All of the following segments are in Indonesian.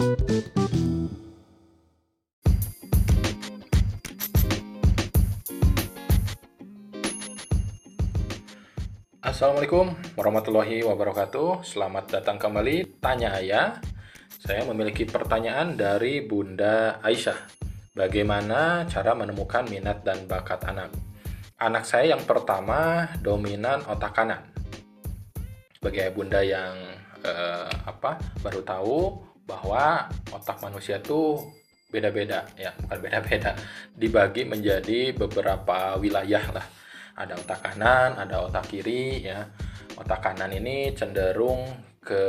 Assalamualaikum warahmatullahi wabarakatuh. Selamat datang kembali Tanya Ayah. Saya memiliki pertanyaan dari Bunda Aisyah. Bagaimana cara menemukan minat dan bakat anak? Anak saya yang pertama dominan otak kanan. Sebagai bunda yang eh, apa baru tahu bahwa otak manusia itu beda-beda ya, bukan beda-beda, dibagi menjadi beberapa wilayah lah ada otak kanan, ada otak kiri ya. Otak kanan ini cenderung ke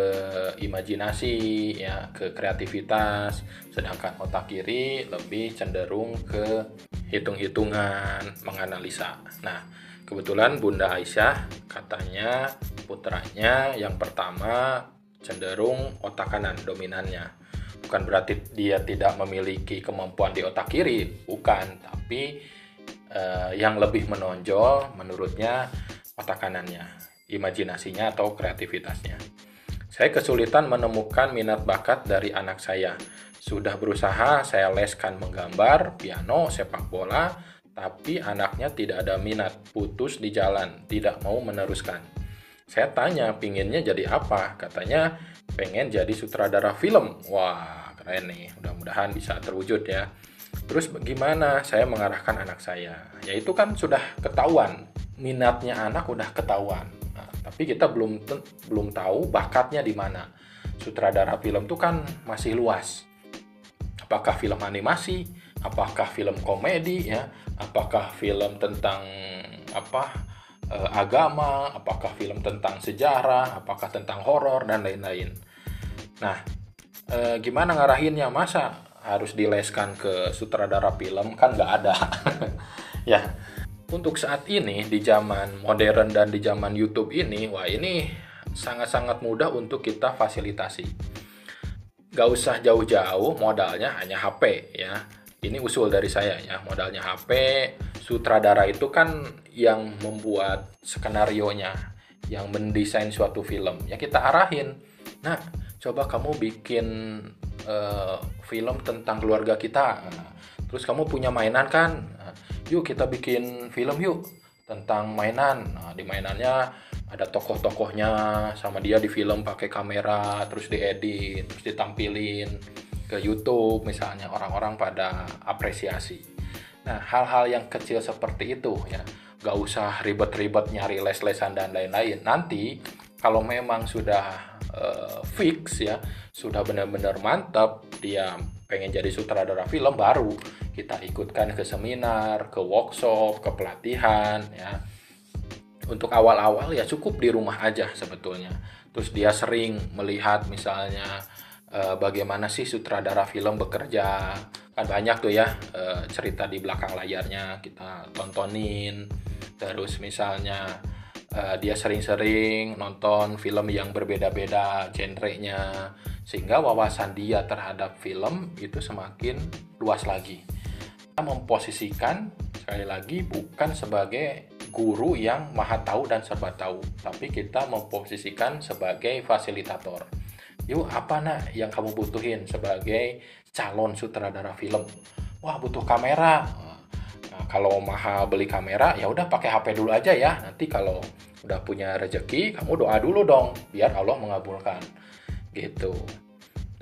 imajinasi ya, ke kreativitas, sedangkan otak kiri lebih cenderung ke hitung-hitungan, menganalisa. Nah, kebetulan Bunda Aisyah katanya putranya yang pertama cenderung otak kanan dominannya. Bukan berarti dia tidak memiliki kemampuan di otak kiri, bukan, tapi uh, yang lebih menonjol menurutnya otak kanannya, imajinasinya atau kreativitasnya. Saya kesulitan menemukan minat bakat dari anak saya. Sudah berusaha saya leskan menggambar, piano, sepak bola, tapi anaknya tidak ada minat, putus di jalan, tidak mau meneruskan. Saya tanya, pinginnya jadi apa? Katanya, pengen jadi sutradara film. Wah, keren nih. Mudah-mudahan bisa terwujud ya. Terus bagaimana saya mengarahkan anak saya? Ya itu kan sudah ketahuan, minatnya anak udah ketahuan. Nah, tapi kita belum belum tahu bakatnya di mana. Sutradara film itu kan masih luas. Apakah film animasi, apakah film komedi ya, apakah film tentang apa eh, agama, apakah film tentang sejarah, apakah tentang horor dan lain-lain. Nah, eh, gimana ngarahinnya? Masa harus dileskan ke sutradara film? Kan nggak ada. Ya untuk saat ini di zaman modern dan di zaman YouTube ini wah ini sangat-sangat mudah untuk kita fasilitasi. Nggak usah jauh-jauh modalnya hanya HP ya. Ini usul dari saya ya. Modalnya HP sutradara itu kan yang membuat skenario nya yang mendesain suatu film ya kita arahin nah coba kamu bikin uh, film tentang keluarga kita. Terus kamu punya mainan kan? Nah, yuk kita bikin film yuk tentang mainan. Nah, di mainannya ada tokoh-tokohnya sama dia di film pakai kamera, terus diedit, terus ditampilin ke YouTube misalnya orang-orang pada apresiasi. Nah, hal-hal yang kecil seperti itu ya, gak usah ribet-ribet nyari les-lesan dan lain-lain. Nanti kalau memang sudah uh, fix ya sudah benar-benar mantap dia pengen jadi sutradara film baru kita ikutkan ke seminar ke workshop ke pelatihan ya untuk awal-awal ya cukup di rumah aja sebetulnya terus dia sering melihat misalnya uh, bagaimana sih sutradara film bekerja kan banyak tuh ya uh, cerita di belakang layarnya kita tontonin terus misalnya uh, dia sering-sering nonton film yang berbeda-beda genrenya sehingga wawasan dia terhadap film itu semakin luas lagi. Kita memposisikan sekali lagi bukan sebagai guru yang maha tahu dan serba tahu, tapi kita memposisikan sebagai fasilitator. Yuk, apa nak yang kamu butuhin sebagai calon sutradara film? Wah, butuh kamera Nah, kalau mahal beli kamera, ya udah pakai HP dulu aja ya. Nanti kalau udah punya rezeki, kamu doa dulu dong, biar Allah mengabulkan. Gitu.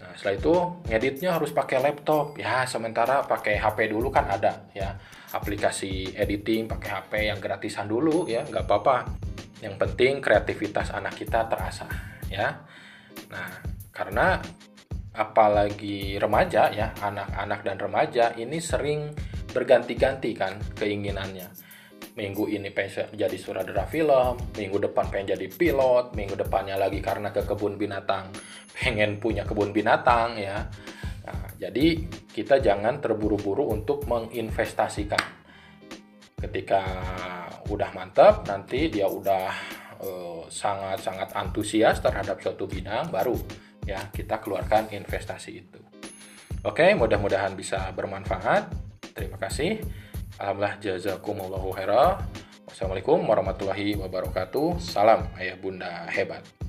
Nah, setelah itu ngeditnya harus pakai laptop. Ya, sementara pakai HP dulu kan ada ya. Aplikasi editing pakai HP yang gratisan dulu ya, nggak apa-apa. Yang penting kreativitas anak kita terasa ya. Nah, karena apalagi remaja ya, anak-anak dan remaja ini sering berganti-ganti kan keinginannya minggu ini pengen jadi sutradara film, minggu depan pengen jadi pilot, minggu depannya lagi karena ke kebun binatang pengen punya kebun binatang ya. Nah, jadi kita jangan terburu-buru untuk menginvestasikan. Ketika udah mantap, nanti dia udah eh, sangat-sangat uh, antusias terhadap suatu bidang baru ya kita keluarkan investasi itu. Oke, mudah-mudahan bisa bermanfaat. Terima kasih. Alhamdulillah jazakumullahu khairah. Wassalamualaikum warahmatullahi wabarakatuh. Salam ayah bunda hebat.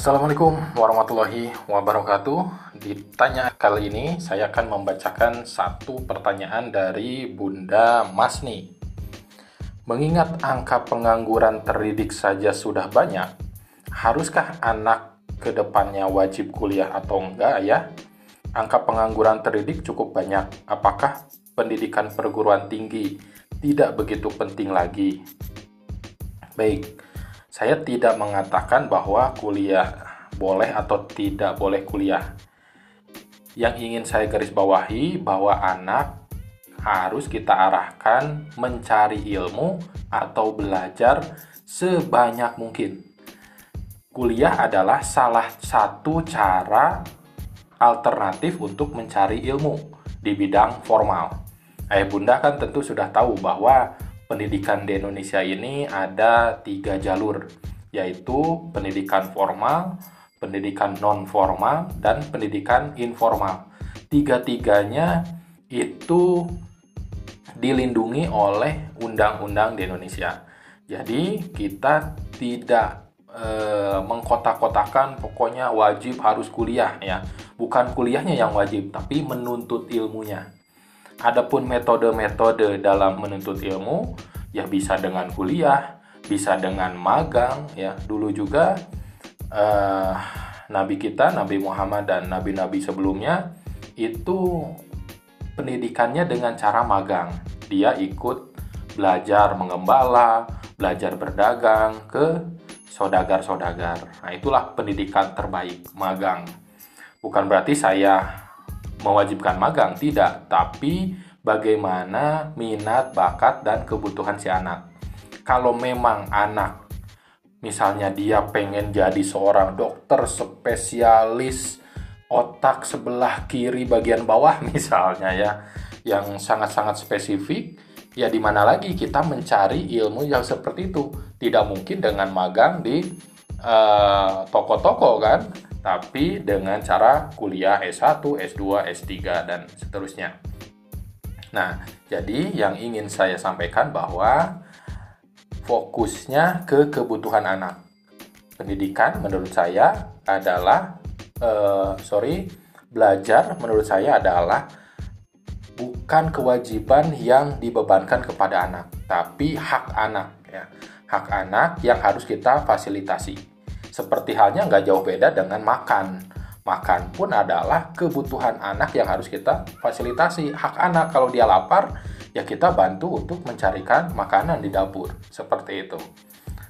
Assalamualaikum warahmatullahi wabarakatuh. Ditanya kali ini saya akan membacakan satu pertanyaan dari Bunda Masni. Mengingat angka pengangguran terdidik saja sudah banyak, haruskah anak ke depannya wajib kuliah atau enggak ya? Angka pengangguran terdidik cukup banyak. Apakah pendidikan perguruan tinggi tidak begitu penting lagi? Baik, saya tidak mengatakan bahwa kuliah boleh atau tidak boleh kuliah. Yang ingin saya garis bawahi bahwa anak harus kita arahkan mencari ilmu atau belajar sebanyak mungkin. Kuliah adalah salah satu cara alternatif untuk mencari ilmu di bidang formal. Ayah bunda kan tentu sudah tahu bahwa pendidikan di Indonesia ini ada tiga jalur, yaitu pendidikan formal, pendidikan non formal, dan pendidikan informal. Tiga-tiganya itu dilindungi oleh undang-undang di Indonesia. Jadi kita tidak e, mengkotak-kotakan pokoknya wajib harus kuliah ya. Bukan kuliahnya yang wajib, tapi menuntut ilmunya. Adapun metode-metode dalam menuntut ilmu ya bisa dengan kuliah, bisa dengan magang ya. Dulu juga uh, nabi kita Nabi Muhammad dan nabi-nabi sebelumnya itu pendidikannya dengan cara magang. Dia ikut belajar mengembala, belajar berdagang ke sodagar-sodagar. Nah, itulah pendidikan terbaik, magang. Bukan berarti saya mewajibkan magang, tidak, tapi bagaimana minat, bakat, dan kebutuhan si anak. Kalau memang anak, misalnya dia pengen jadi seorang dokter spesialis otak sebelah kiri bagian bawah misalnya ya, yang sangat-sangat spesifik, ya di mana lagi kita mencari ilmu yang seperti itu? Tidak mungkin dengan magang di eh, toko-toko uh, kan, tapi dengan cara kuliah S1, S2, S3 dan seterusnya. Nah, jadi yang ingin saya sampaikan bahwa fokusnya ke kebutuhan anak. Pendidikan menurut saya adalah uh, sorry, belajar menurut saya adalah bukan kewajiban yang dibebankan kepada anak, tapi hak anak ya. Hak anak yang harus kita fasilitasi. Seperti halnya nggak jauh beda dengan makan. Makan pun adalah kebutuhan anak yang harus kita fasilitasi. Hak anak kalau dia lapar, ya kita bantu untuk mencarikan makanan di dapur. Seperti itu.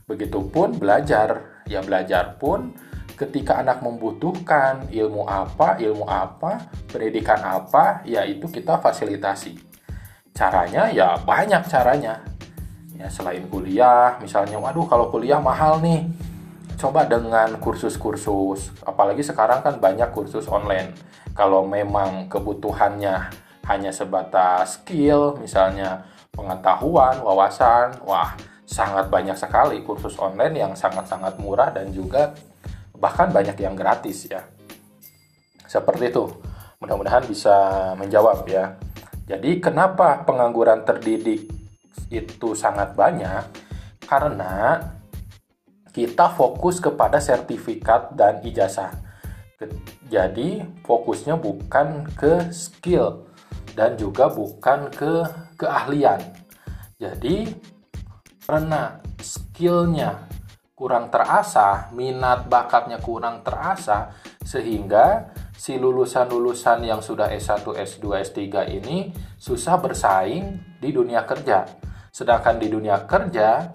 Begitupun belajar. Ya belajar pun ketika anak membutuhkan ilmu apa, ilmu apa, pendidikan apa, ya itu kita fasilitasi. Caranya ya banyak caranya. Ya selain kuliah, misalnya waduh kalau kuliah mahal nih coba dengan kursus-kursus apalagi sekarang kan banyak kursus online. Kalau memang kebutuhannya hanya sebatas skill misalnya pengetahuan wawasan wah sangat banyak sekali kursus online yang sangat-sangat murah dan juga bahkan banyak yang gratis ya. Seperti itu. Mudah-mudahan bisa menjawab ya. Jadi kenapa pengangguran terdidik itu sangat banyak? Karena kita fokus kepada sertifikat dan ijazah. Jadi fokusnya bukan ke skill dan juga bukan ke keahlian. Jadi karena skillnya kurang terasa, minat bakatnya kurang terasa, sehingga si lulusan-lulusan yang sudah S1, S2, S3 ini susah bersaing di dunia kerja. Sedangkan di dunia kerja,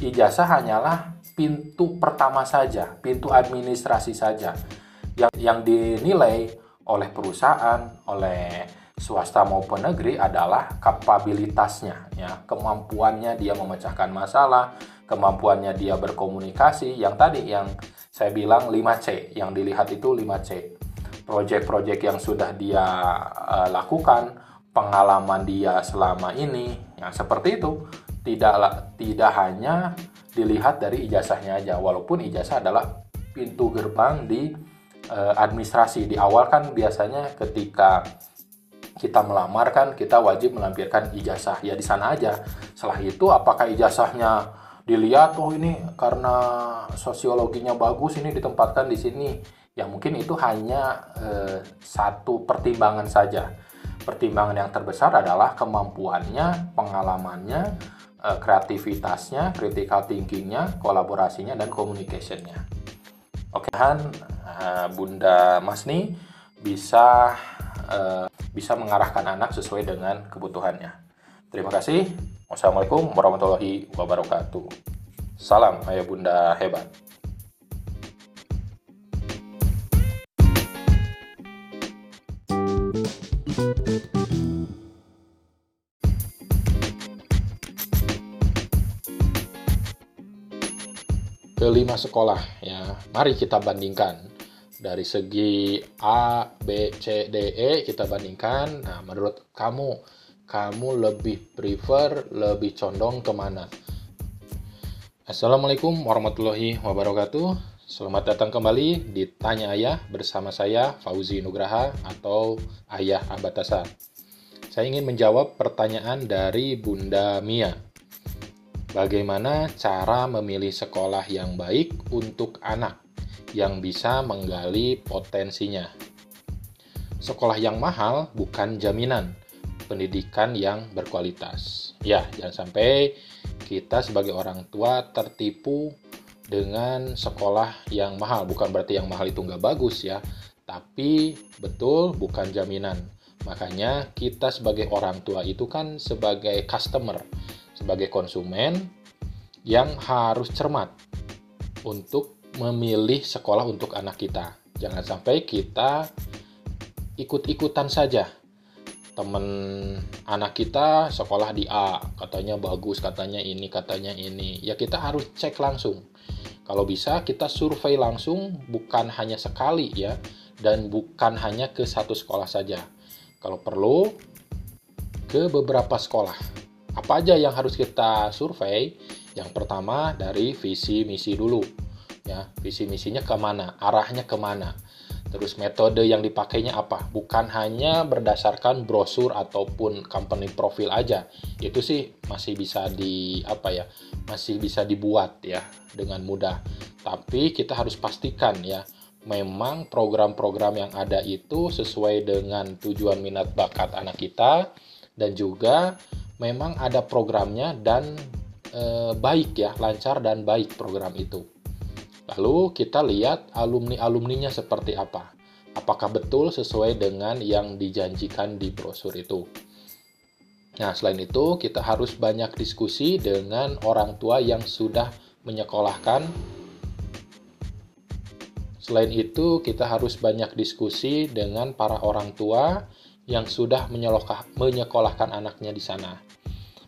ijazah hanyalah pintu pertama saja, pintu administrasi saja yang yang dinilai oleh perusahaan, oleh swasta maupun negeri adalah kapabilitasnya ya, kemampuannya dia memecahkan masalah, kemampuannya dia berkomunikasi yang tadi yang saya bilang 5C, yang dilihat itu 5C. Proyek-proyek yang sudah dia uh, lakukan, pengalaman dia selama ini, ya seperti itu. Tidak tidak hanya dilihat dari ijazahnya aja. Walaupun ijazah adalah pintu gerbang di uh, administrasi. Di awal kan biasanya ketika kita melamar kan kita wajib melampirkan ijazah. Ya di sana aja. Setelah itu apakah ijazahnya dilihat oh ini karena sosiologinya bagus ini ditempatkan di sini. Ya mungkin itu hanya eh, satu pertimbangan saja. Pertimbangan yang terbesar adalah kemampuannya pengalamannya eh, kreativitasnya critical thinkingnya kolaborasinya dan communicationnya. Oke kan eh, Bunda Masni bisa eh, bisa mengarahkan anak sesuai dengan kebutuhannya. Terima kasih. Wassalamualaikum warahmatullahi wabarakatuh. Salam ayah bunda hebat kelima sekolah ya. Mari kita bandingkan dari segi A, B, C, D, E kita bandingkan. Nah, menurut kamu, kamu lebih prefer, lebih condong ke mana? Assalamualaikum warahmatullahi wabarakatuh. Selamat datang kembali di Tanya Ayah bersama saya Fauzi Nugraha atau Ayah Abatasa. Saya ingin menjawab pertanyaan dari Bunda Mia. Bagaimana cara memilih sekolah yang baik untuk anak yang bisa menggali potensinya? Sekolah yang mahal bukan jaminan pendidikan yang berkualitas. Ya, jangan sampai kita sebagai orang tua tertipu dengan sekolah yang mahal. Bukan berarti yang mahal itu nggak bagus ya, tapi betul bukan jaminan. Makanya kita sebagai orang tua itu kan sebagai customer sebagai konsumen yang harus cermat untuk memilih sekolah untuk anak kita. Jangan sampai kita ikut-ikutan saja. Temen anak kita sekolah di A, katanya bagus, katanya ini, katanya ini. Ya kita harus cek langsung. Kalau bisa kita survei langsung bukan hanya sekali ya dan bukan hanya ke satu sekolah saja. Kalau perlu ke beberapa sekolah apa aja yang harus kita survei? Yang pertama dari visi misi dulu. Ya, visi misinya ke mana, arahnya ke mana. Terus metode yang dipakainya apa? Bukan hanya berdasarkan brosur ataupun company profil aja. Itu sih masih bisa di apa ya? Masih bisa dibuat ya dengan mudah. Tapi kita harus pastikan ya memang program-program yang ada itu sesuai dengan tujuan minat bakat anak kita dan juga memang ada programnya dan e, baik ya, lancar dan baik program itu. Lalu kita lihat alumni-alumninya seperti apa. Apakah betul sesuai dengan yang dijanjikan di brosur itu? Nah, selain itu, kita harus banyak diskusi dengan orang tua yang sudah menyekolahkan. Selain itu, kita harus banyak diskusi dengan para orang tua yang sudah menyekolahkan anaknya di sana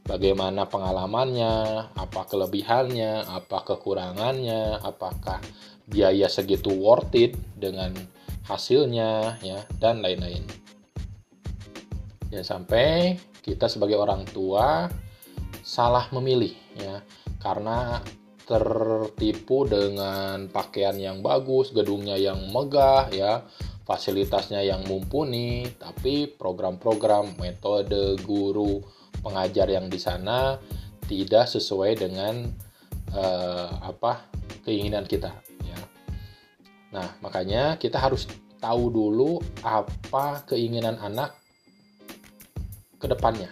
bagaimana pengalamannya, apa kelebihannya, apa kekurangannya, apakah biaya segitu worth it dengan hasilnya ya dan lain-lain. Ya sampai kita sebagai orang tua salah memilih ya. Karena tertipu dengan pakaian yang bagus, gedungnya yang megah ya, fasilitasnya yang mumpuni, tapi program-program, metode, guru, pengajar yang di sana tidak sesuai dengan uh, apa keinginan kita ya. Nah, makanya kita harus tahu dulu apa keinginan anak ke depannya.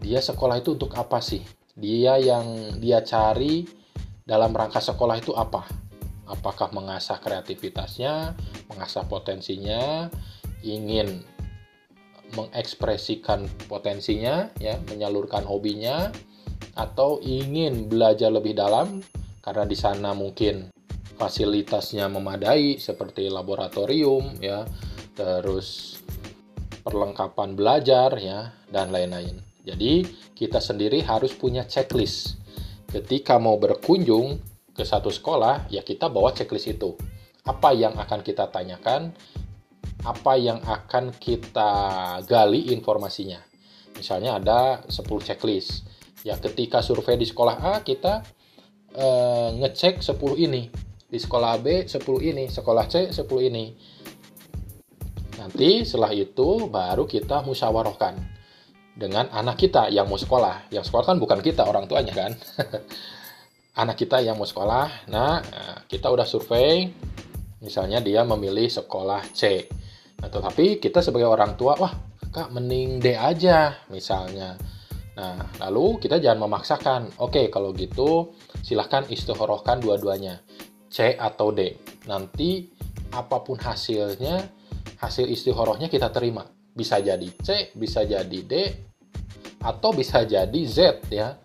Dia sekolah itu untuk apa sih? Dia yang dia cari dalam rangka sekolah itu apa? Apakah mengasah kreativitasnya, mengasah potensinya, ingin mengekspresikan potensinya ya menyalurkan hobinya atau ingin belajar lebih dalam karena di sana mungkin fasilitasnya memadai seperti laboratorium ya terus perlengkapan belajar ya dan lain-lain. Jadi kita sendiri harus punya checklist. Ketika mau berkunjung ke satu sekolah, ya kita bawa checklist itu. Apa yang akan kita tanyakan, apa yang akan kita gali informasinya. Misalnya ada 10 checklist. Ya ketika survei di sekolah A kita e, ngecek 10 ini. Di sekolah B 10 ini, sekolah C 10 ini. Nanti setelah itu baru kita musyawarahkan. dengan anak kita yang mau sekolah. Yang sekolah kan bukan kita orang tuanya kan. anak kita yang mau sekolah. Nah, kita udah survei misalnya dia memilih sekolah C. Nah, tetapi kita sebagai orang tua, wah, Kak, mending D aja misalnya. Nah, lalu kita jangan memaksakan. Oke, kalau gitu silahkan istihorohkan dua-duanya. C atau D. Nanti apa pun hasilnya, hasil istihorohnya kita terima. Bisa jadi C, bisa jadi D, atau bisa jadi Z ya.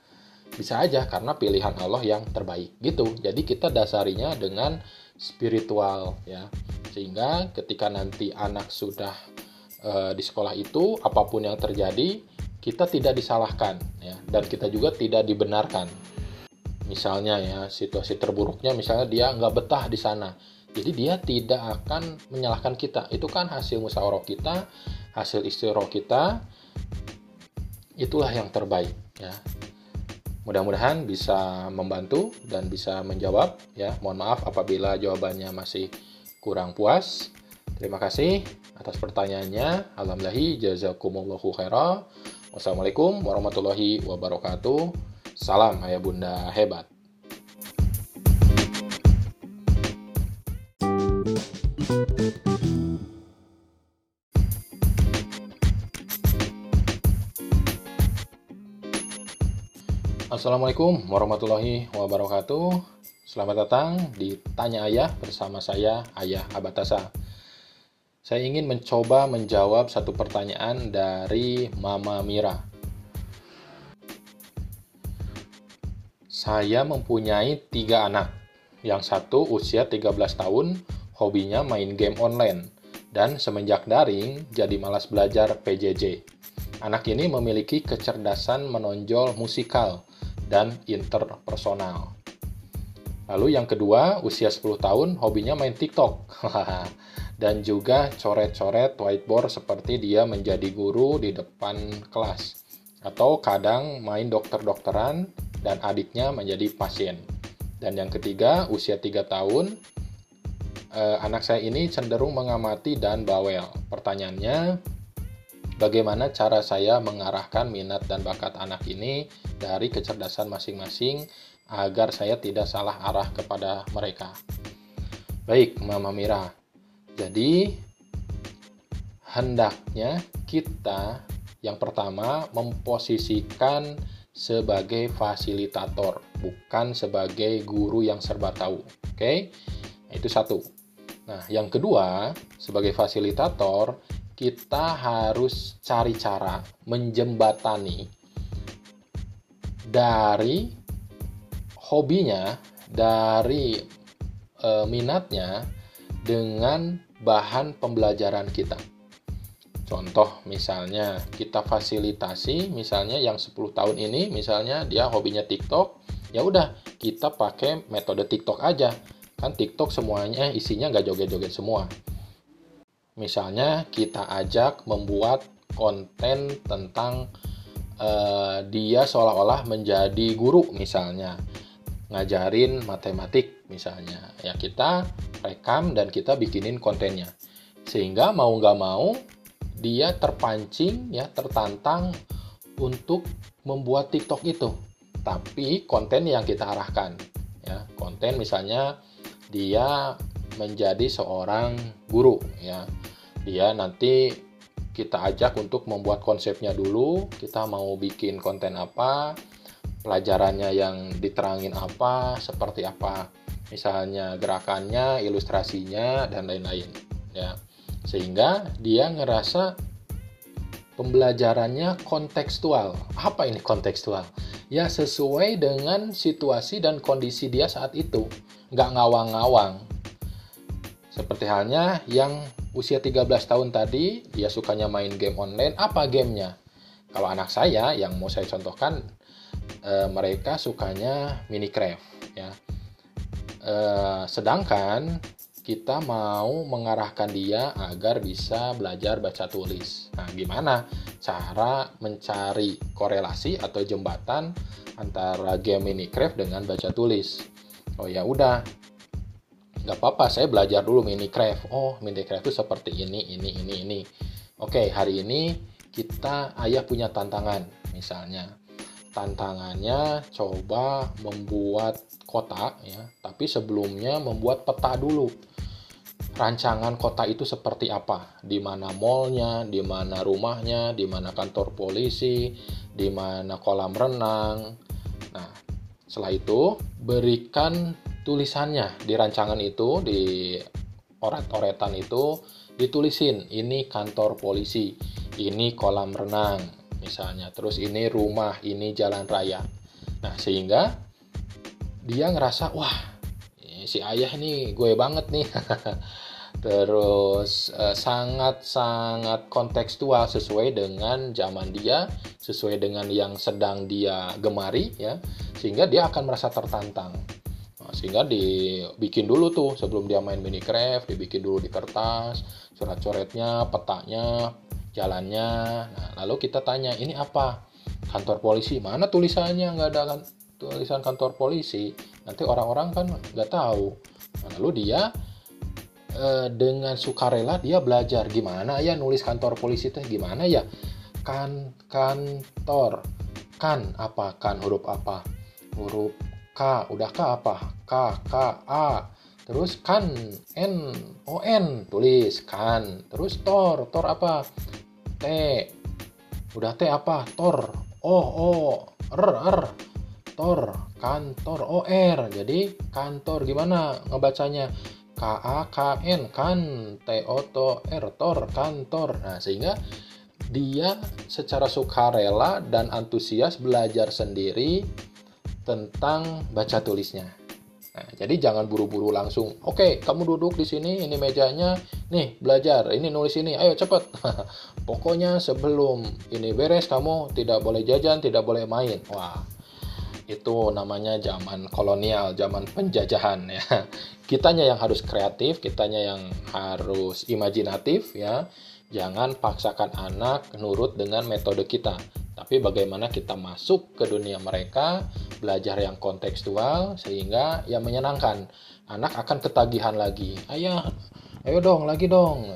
Bisa aja karena pilihan Allah yang terbaik gitu. Jadi kita dasarinya dengan spiritual ya. Sehingga ketika nanti anak sudah uh, di sekolah itu apa pun yang terjadi kita tidak disalahkan ya. Dan kita juga tidak dibenarkan. Misalnya ya situasi terburuknya misalnya dia nggak betah di sana. Jadi dia tidak akan menyalahkan kita. Itu kan hasil musyawarah kita hasil istirahat kita. Itulah yang terbaik ya mudah-mudahan bisa membantu dan bisa menjawab ya mohon maaf apabila jawabannya masih kurang puas terima kasih atas pertanyaannya alhamdulillah jazakumullahu khairan Wassalamualaikum warahmatullahi wabarakatuh. Salam ayah bunda hebat. Assalamualaikum warahmatullahi wabarakatuh. Selamat datang di Tanya Ayah bersama saya Ayah Abatasa. Saya ingin mencoba menjawab satu pertanyaan dari Mama Mira. Saya mempunyai tiga anak. Yang satu usia 13 tahun, hobinya main game online. Dan semenjak daring, jadi malas belajar PJJ. Anak ini memiliki kecerdasan menonjol musikal dan interpersonal. Lalu yang kedua, usia 10 tahun, hobinya main TikTok. dan juga coret-coret whiteboard seperti dia menjadi guru di depan kelas. Atau kadang main dokter-dokteran dan adiknya menjadi pasien. Dan yang ketiga, usia 3 tahun, eh, anak saya ini cenderung mengamati dan bawel. Pertanyaannya, bagaimana cara saya mengarahkan minat dan bakat anak ini dari kecerdasan masing-masing agar saya tidak salah arah kepada mereka. Baik, Mama Mira, jadi hendaknya kita yang pertama memposisikan sebagai fasilitator, bukan sebagai guru yang serba tahu. Oke, okay? itu satu. Nah, yang kedua, sebagai fasilitator, kita harus cari cara menjembatani dari hobinya, dari e, minatnya dengan bahan pembelajaran kita. Contoh misalnya kita fasilitasi misalnya yang 10 tahun ini misalnya dia hobinya TikTok, ya udah kita pakai metode TikTok aja. Kan TikTok semuanya isinya nggak joget-joget semua. Misalnya kita ajak membuat konten tentang uh, dia seolah-olah menjadi guru misalnya. Ngajarin matematik misalnya. Ya kita rekam dan kita bikinin kontennya. Sehingga mau nggak mau dia terpancing ya tertantang untuk membuat TikTok itu. Tapi konten yang kita arahkan ya. Konten misalnya dia menjadi seorang guru ya dia nanti kita ajak untuk membuat konsepnya dulu kita mau bikin konten apa pelajarannya yang diterangin apa, seperti apa, misalnya gerakannya, ilustrasinya, dan lain-lain. Ya, sehingga dia ngerasa pembelajarannya kontekstual. Apa ini kontekstual? Ya sesuai dengan situasi dan kondisi dia saat itu, nggak ngawang-ngawang. Seperti halnya yang usia 13 tahun tadi, dia sukanya main game online, apa gamenya? Kalau anak saya yang mau saya contohkan e, mereka sukanya Minecraft ya. E, sedangkan kita mau mengarahkan dia agar bisa belajar baca tulis. Nah, gimana cara mencari korelasi atau jembatan antara game Minecraft dengan baca tulis? Oh ya udah, nggak apa-apa. Saya belajar dulu Minecraft. Oh, Minecraft itu seperti ini, ini, ini, ini. Oke, hari ini kita ayah punya tantangan misalnya tantangannya coba membuat kota ya tapi sebelumnya membuat peta dulu rancangan kota itu seperti apa di mana mallnya di mana rumahnya di mana kantor polisi di mana kolam renang nah setelah itu berikan tulisannya di rancangan itu di oret-oretan itu ditulisin ini kantor polisi ini kolam renang misalnya. Terus ini rumah ini jalan raya. Nah sehingga dia ngerasa wah si ayah nih gue banget nih terus eh, sangat sangat kontekstual sesuai dengan zaman dia sesuai dengan yang sedang dia gemari ya sehingga dia akan merasa tertantang nah, sehingga dibikin dulu tuh sebelum dia main Minecraft dibikin dulu di kertas coret-coretnya petanya jalannya. Nah, lalu kita tanya, ini apa? Kantor polisi. Mana tulisannya? Nggak ada kan tulisan kantor polisi. Nanti orang-orang kan nggak tahu. Nah, lalu dia eh, dengan sukarela dia belajar. Gimana ya nulis kantor polisi teh? Gimana ya? Kan kantor. Kan apa? Kan huruf apa? Huruf K. Udah K apa? K K A. Terus kan N O N. Tulis kan. Terus tor. Tor apa? T. Udah T apa? Tor. Oh oh R R. Tor. Kantor. O R. Jadi kantor gimana ngebacanya K A K N kan T O T R tor kantor nah sehingga dia secara sukarela dan antusias belajar sendiri tentang baca tulisnya Nah, jadi jangan buru-buru langsung, oke, okay, kamu duduk di sini, ini mejanya, nih belajar, ini nulis ini, ayo cepet. Pokoknya sebelum ini beres, kamu tidak boleh jajan, tidak boleh main. Wah, itu namanya zaman kolonial, zaman penjajahan ya. Kitanya yang harus kreatif, kitanya yang harus imajinatif ya. Jangan paksakan anak nurut dengan metode kita tapi bagaimana kita masuk ke dunia mereka, belajar yang kontekstual sehingga ya menyenangkan. Anak akan ketagihan lagi. Ayah, ayo dong, lagi dong.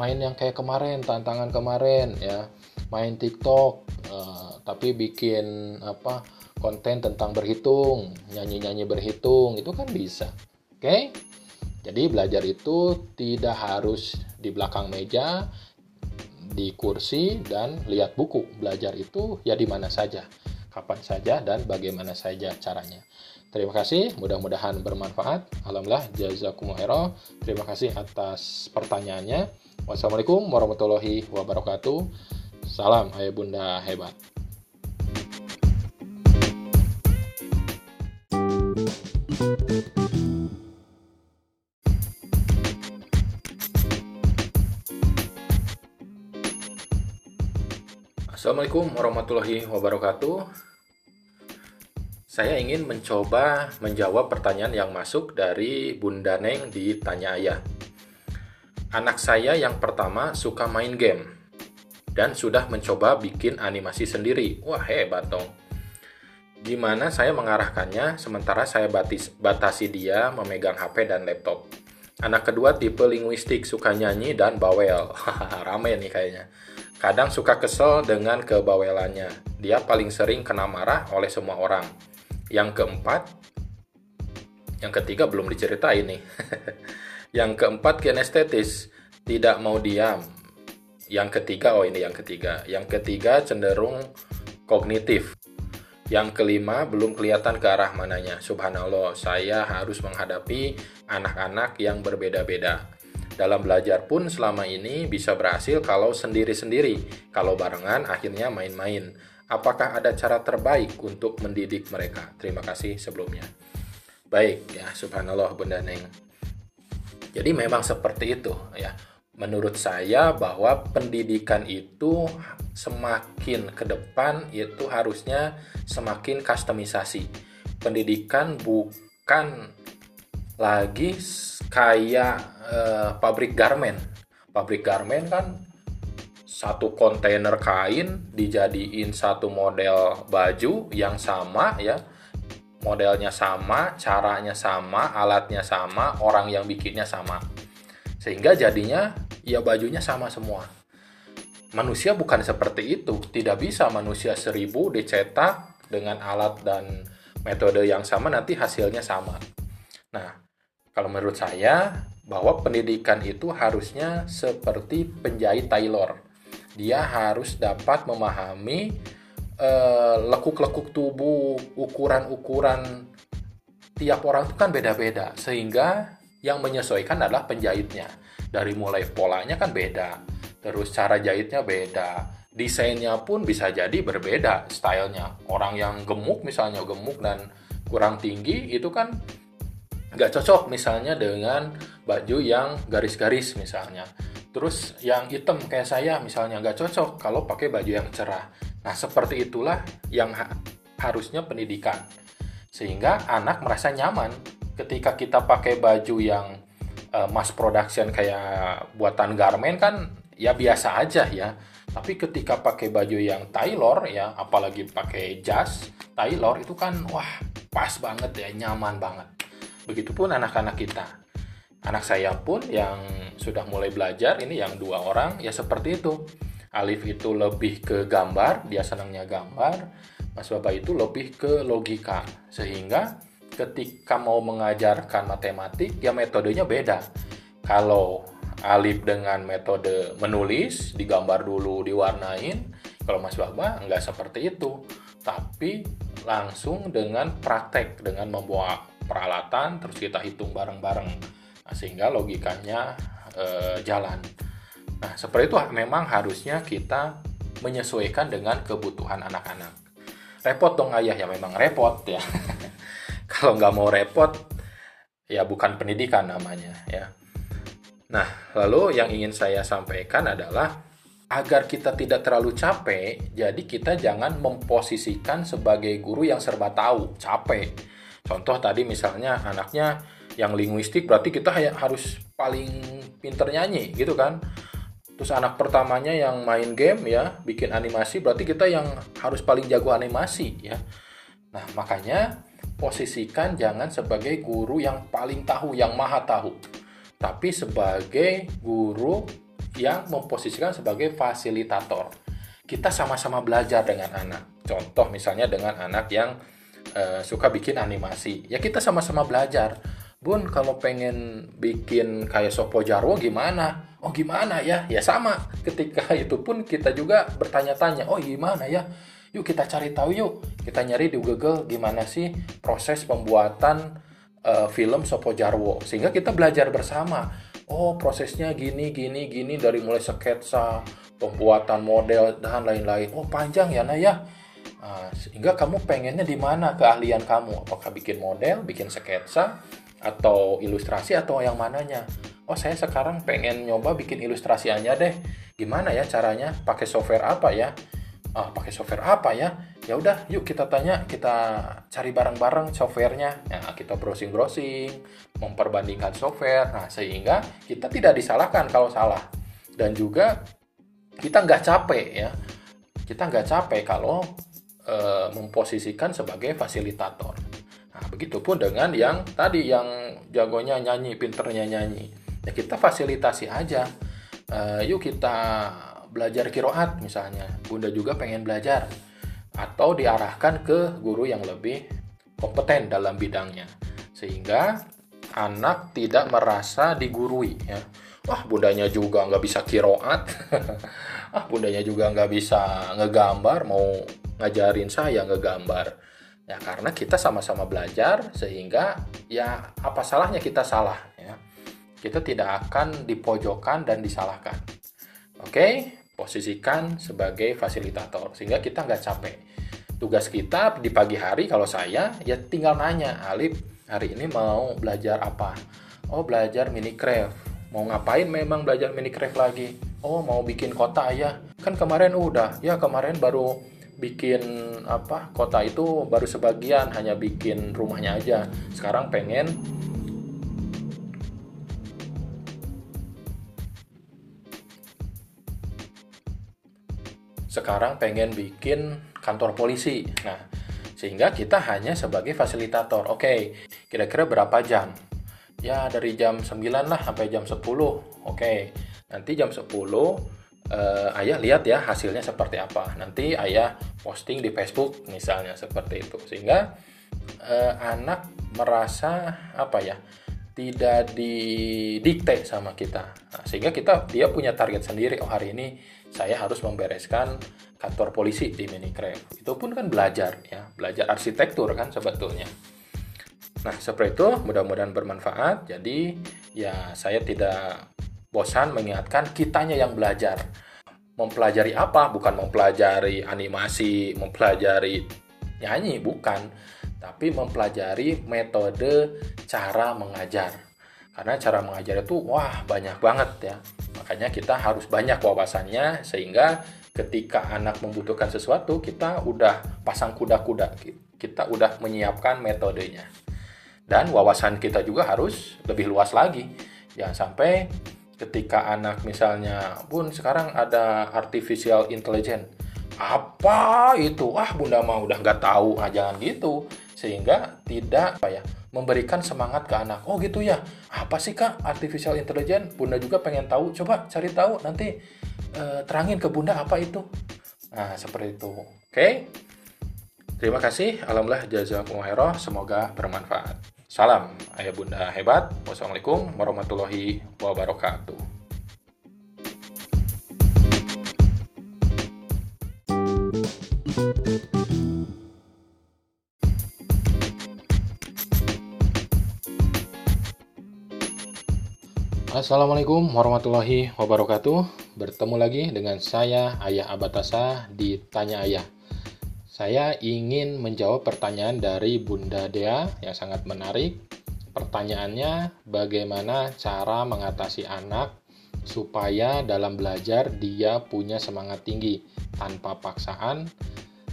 Main yang kayak kemarin, tantangan kemarin ya. Main TikTok, uh, tapi bikin apa konten tentang berhitung, nyanyi-nyanyi berhitung, itu kan bisa. Oke? Okay? Jadi belajar itu tidak harus di belakang meja, di kursi dan lihat buku. Belajar itu ya di mana saja, kapan saja dan bagaimana saja caranya. Terima kasih, mudah-mudahan bermanfaat. Alhamdulillah, jazakumullah Terima kasih atas pertanyaannya. Wassalamualaikum warahmatullahi wabarakatuh. Salam ayah bunda hebat. Assalamualaikum warahmatullahi wabarakatuh. Saya ingin mencoba menjawab pertanyaan yang masuk dari Bunda Neng di Tanya Ayah. Anak saya yang pertama suka main game dan sudah mencoba bikin animasi sendiri. Wah, hebat dong. Gimana saya mengarahkannya sementara saya batis, batasi dia memegang HP dan laptop. Anak kedua tipe linguistik, suka nyanyi dan bawel. Rame nih kayaknya Kadang suka kesel dengan kebawelannya. Dia paling sering kena marah oleh semua orang. Yang keempat, yang ketiga belum diceritain nih. yang keempat kinestetis, tidak mau diam. Yang ketiga, oh ini yang ketiga. Yang ketiga cenderung kognitif. Yang kelima belum kelihatan ke arah mananya. Subhanallah, saya harus menghadapi anak-anak yang berbeda-beda. Dalam belajar pun selama ini bisa berhasil kalau sendiri-sendiri, kalau barengan akhirnya main-main. Apakah ada cara terbaik untuk mendidik mereka? Terima kasih sebelumnya. Baik ya, subhanallah Bunda Neng. Jadi memang seperti itu ya. Menurut saya bahwa pendidikan itu semakin ke depan itu harusnya semakin kustomisasi. Pendidikan bukan lagi kayak uh, pabrik garmen. Pabrik garmen kan satu kontainer kain dijadiin satu model baju yang sama ya. Modelnya sama, caranya sama, alatnya sama, orang yang bikinnya sama. Sehingga jadinya ya bajunya sama semua. manusia bukan seperti itu. Tidak bisa manusia seribu dicetak dengan alat dan metode yang sama nanti hasilnya sama. Nah, kalau menurut saya bahwa pendidikan itu harusnya seperti penjahit tailor. Dia harus dapat memahami eh, lekuk-lekuk tubuh, ukuran-ukuran tiap orang itu kan beda-beda sehingga yang menyesuaikan adalah penjahitnya. Dari mulai polanya kan beda, terus cara jahitnya beda, desainnya pun bisa jadi berbeda stylenya. Orang yang gemuk misalnya gemuk dan kurang tinggi itu kan nggak cocok misalnya dengan baju yang garis-garis misalnya. Terus yang hitam kayak saya misalnya nggak cocok kalau pakai baju yang cerah. Nah seperti itulah yang ha harusnya pendidikan sehingga anak merasa nyaman ketika kita pakai baju yang uh, mass production kayak buatan garment kan ya biasa aja ya. Tapi ketika pakai baju yang tailor ya apalagi pakai jas tailor itu kan wah pas banget ya nyaman banget. Begitupun anak-anak kita. Anak saya pun yang sudah mulai belajar ini yang dua orang ya seperti itu. Alif itu lebih ke gambar dia senangnya gambar. Mas Baba itu lebih ke logika. Sehingga ketika mau mengajarkan matematik ya metodenya beda. Kalau Alif dengan metode menulis, digambar dulu, diwarnain. Kalau Mas Baba nggak seperti itu, tapi langsung dengan praktek, dengan membawa peralatan, terus kita hitung bareng-bareng, nah, sehingga logikanya e, jalan. Nah, seperti itu memang harusnya kita menyesuaikan dengan kebutuhan anak-anak repot dong ayah ya memang repot ya kalau nggak mau repot ya bukan pendidikan namanya ya. Nah lalu yang ingin saya sampaikan adalah agar kita tidak terlalu capek jadi kita jangan memposisikan sebagai guru yang serba tahu capek. Contoh tadi misalnya anaknya yang linguistik berarti kita harus paling pinter nyanyi gitu kan? Terus anak pertamanya yang main game ya, bikin animasi berarti kita yang harus paling jago animasi ya. Nah, makanya posisikan jangan sebagai guru yang paling tahu, yang maha tahu. Tapi sebagai guru yang memposisikan sebagai fasilitator. Kita sama-sama belajar dengan anak. Contoh misalnya dengan anak yang uh, suka bikin animasi. Ya kita sama-sama belajar Bun kalau pengen bikin kayak Sopo Jarwo gimana? Oh gimana ya? Ya sama. Ketika itu pun kita juga bertanya-tanya. Oh gimana ya? Yuk kita cari tahu yuk. Kita nyari di Google gimana sih proses pembuatan uh, film Sopo Jarwo. Sehingga kita belajar bersama. Oh prosesnya gini gini gini dari mulai sketsa, pembuatan model dan lain-lain. Oh panjang ya Naya. Nah, sehingga kamu pengennya di mana keahlian kamu? Apakah bikin model, bikin sketsa, atau ilustrasi atau yang mananya oh saya sekarang pengen nyoba bikin ilustrasi aja deh gimana ya caranya pakai software apa ya ah pakai software apa ya? Ya udah yuk kita tanya kita cari bareng-bareng softwarenya. Ya kita browsing browsing memperbandingkan software. Nah sehingga kita tidak disalahkan kalau salah. Dan juga kita nggak capek ya. Kita nggak capek kalau e, memposisikan sebagai fasilitator. Nah, begitupun dengan yang tadi yang jagonya nyanyi, pinternya nyanyi. Ya kita fasilitasi aja. Uh, yuk kita belajar kiroat misalnya. Bunda juga pengen belajar. Atau diarahkan ke guru yang lebih kompeten dalam bidangnya. Sehingga anak tidak merasa digurui. Ya. Wah bundanya juga nggak bisa kiroat. ah bundanya juga nggak bisa ngegambar. Mau ngajarin saya ngegambar Ya karena kita sama-sama belajar sehingga ya apa salahnya kita salah ya. Kita tidak akan dipojokkan dan disalahkan. Oke, posisikan sebagai fasilitator sehingga kita nggak capek. Tugas kita di pagi hari kalau saya ya tinggal nanya, Alif hari ini mau belajar apa? Oh belajar mini craft. Mau ngapain memang belajar mini craft lagi? Oh mau bikin kota ya. Kan kemarin udah, ya kemarin baru bikin apa kota itu baru sebagian hanya bikin rumahnya aja sekarang pengen sekarang pengen bikin kantor polisi. Nah sehingga kita hanya sebagai fasilitator. Oke kira-kira berapa jam? Ya dari jam 9 lah sampai jam 10 oke nanti jam 10 uh, ayah lihat ya hasilnya seperti apa. Nanti ayah posting di Facebook misalnya seperti itu. Sehingga uh, anak merasa apa ya tidak didikte sama kita. Nah, sehingga kita dia punya target sendiri. Oh hari ini saya harus membereskan kantor polisi di Minicraft itu pun kan belajar ya. Belajar arsitektur kan sebetulnya. Nah seperti itu mudah-mudahan bermanfaat. Jadi ya saya tidak bosan mengingatkan kitanya yang belajar. Mempelajari apa? Bukan mempelajari animasi mempelajari nyanyi bukan. Tapi mempelajari metode cara mengajar karena cara mengajar itu wah banyak banget ya. Makanya kita harus banyak wawasannya sehingga ketika anak membutuhkan sesuatu kita udah pasang kuda-kuda. Kita udah menyiapkan metodenya. Dan wawasan kita juga harus lebih luas lagi. Jangan sampai ketika anak misalnya bun sekarang ada artificial intelligence. Apa itu? Ah bunda mah udah nggak tahu. Ah jangan gitu. Sehingga tidak apa ya memberikan semangat ke anak. Oh gitu ya. Apa sih kak? Artificial intelligence. Bunda juga pengen tahu. Coba cari tahu. Nanti eh, terangin ke bunda apa itu. Nah seperti itu. Oke? Okay? terima kasih. Alhamdulillah jazakumullah semoga bermanfaat. Salam ayah bunda. Hebat. Wassalamualaikum warahmatullahi wabarakatuh. Assalamualaikum warahmatullahi wabarakatuh. Bertemu lagi dengan saya Ayah Abatasa di Tanya Ayah. Saya ingin menjawab pertanyaan dari Bunda Dea yang sangat menarik. Pertanyaannya, bagaimana cara mengatasi anak supaya dalam belajar dia punya semangat tinggi tanpa paksaan?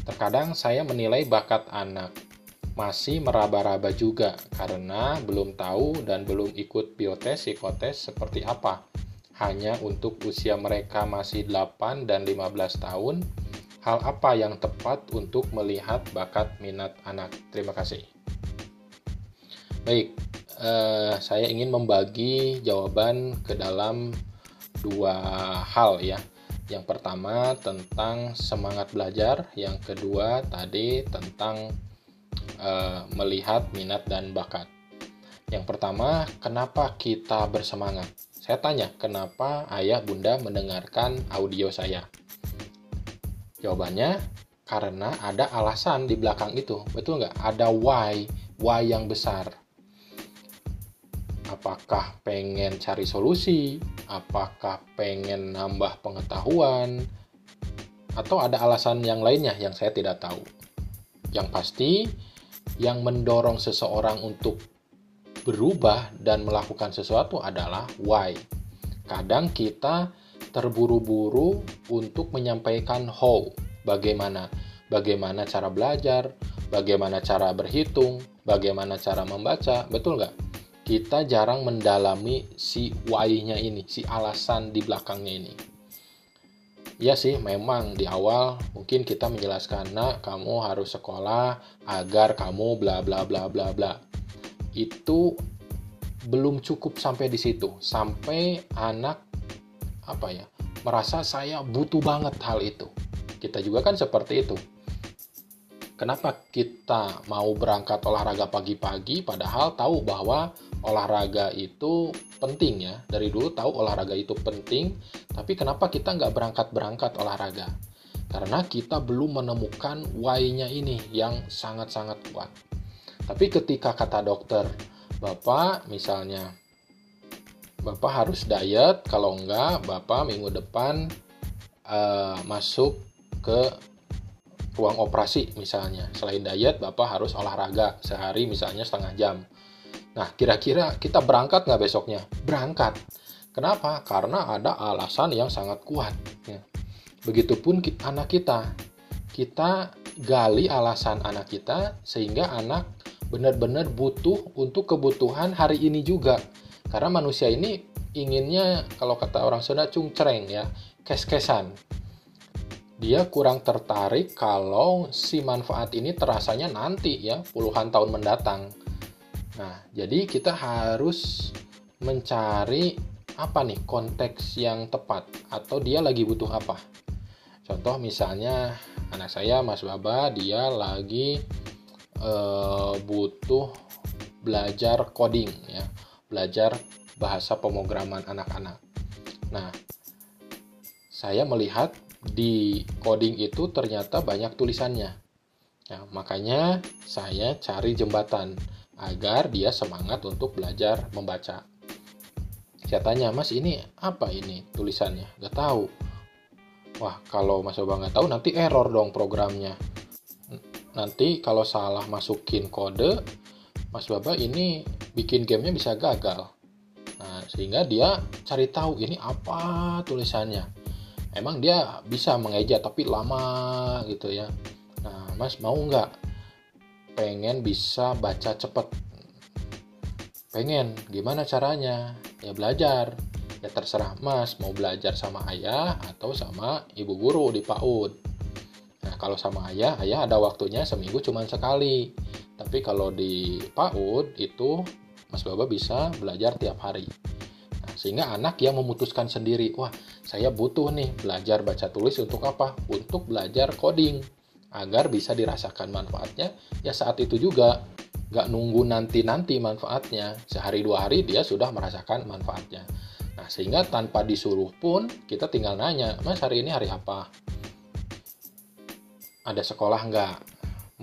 Terkadang saya menilai bakat anak masih meraba-raba juga karena belum tahu dan belum ikut biotes psikotes seperti apa. Hanya untuk usia mereka masih 8 dan 15 tahun, hal apa yang tepat untuk melihat bakat minat anak. Terima kasih. Baik, eh, saya ingin membagi jawaban ke dalam dua hal ya. Yang pertama tentang semangat belajar, yang kedua tadi tentang eh, melihat minat dan bakat. Yang pertama, kenapa kita bersemangat? Saya tanya, kenapa ayah bunda mendengarkan audio saya? Jawabannya karena ada alasan di belakang itu. Betul nggak? Ada why, why yang besar. Apakah pengen cari solusi? Apakah pengen nambah pengetahuan? Atau ada alasan yang lainnya yang saya tidak tahu. Yang pasti, yang mendorong seseorang untuk berubah dan melakukan sesuatu adalah why. Kadang kita terburu-buru untuk menyampaikan how, bagaimana, bagaimana cara belajar, bagaimana cara berhitung, bagaimana cara membaca, betul nggak? Kita jarang mendalami si why-nya ini, si alasan di belakangnya ini. Ya sih, memang di awal mungkin kita menjelaskan, nak kamu harus sekolah agar kamu bla bla bla bla bla. Itu belum cukup sampai di situ, sampai anak apa ya merasa saya butuh banget hal itu. Kita juga kan seperti itu. Kenapa kita mau berangkat olahraga pagi-pagi padahal tahu bahwa olahraga itu penting ya dari dulu tahu olahraga itu penting tapi kenapa kita nggak berangkat-berangkat olahraga karena kita belum menemukan why-nya ini yang sangat-sangat kuat tapi ketika kata dokter bapak misalnya Bapak harus diet, kalau enggak Bapak minggu depan uh, masuk ke ruang operasi misalnya. Selain diet, Bapak harus olahraga sehari misalnya setengah jam. Nah, kira-kira kita berangkat nggak besoknya? Berangkat. Kenapa? Karena ada alasan yang sangat kuat. Ya. Begitupun anak kita. Kita gali alasan anak kita sehingga anak benar-benar butuh untuk kebutuhan hari ini juga karena manusia ini inginnya kalau kata orang Sunda cung cereng ya, kes-kesan. Dia kurang tertarik kalau si manfaat ini terasanya nanti ya, puluhan tahun mendatang. Nah, jadi kita harus mencari apa nih konteks yang tepat atau dia lagi butuh apa. Contoh misalnya anak saya Mas Baba dia lagi uh, butuh belajar coding ya, belajar bahasa pemrograman anak-anak. Nah, saya melihat di coding itu ternyata banyak tulisannya. Ya, makanya saya cari jembatan agar dia semangat untuk belajar membaca. Saya tanya, Mas ini apa ini tulisannya? Gak tahu. Wah, kalau Mas Baba nggak tahu nanti error dong programnya. Nanti kalau salah masukin kode, Mas Baba ini bikin gamenya bisa gagal. Nah, sehingga dia cari tahu ini apa tulisannya. Emang dia bisa mengeja tapi lama gitu ya. Nah, Mas mau nggak pengen bisa baca cepet? Pengen, gimana caranya? Ya belajar. Ya terserah mas mau belajar sama ayah atau sama ibu guru di PAUD. Nah kalau sama ayah ayah ada waktunya seminggu cuma sekali. Tapi kalau di PAUD itu mas baba bisa belajar tiap hari. Nah, sehingga anak yang memutuskan sendiri wah saya butuh nih belajar baca tulis untuk apa? Untuk belajar coding agar bisa dirasakan manfaatnya ya saat itu juga nggak nunggu nanti-nanti manfaatnya sehari dua hari dia sudah merasakan manfaatnya Nah, sehingga tanpa disuruh pun kita tinggal nanya, Mas hari ini hari apa? Ada sekolah nggak?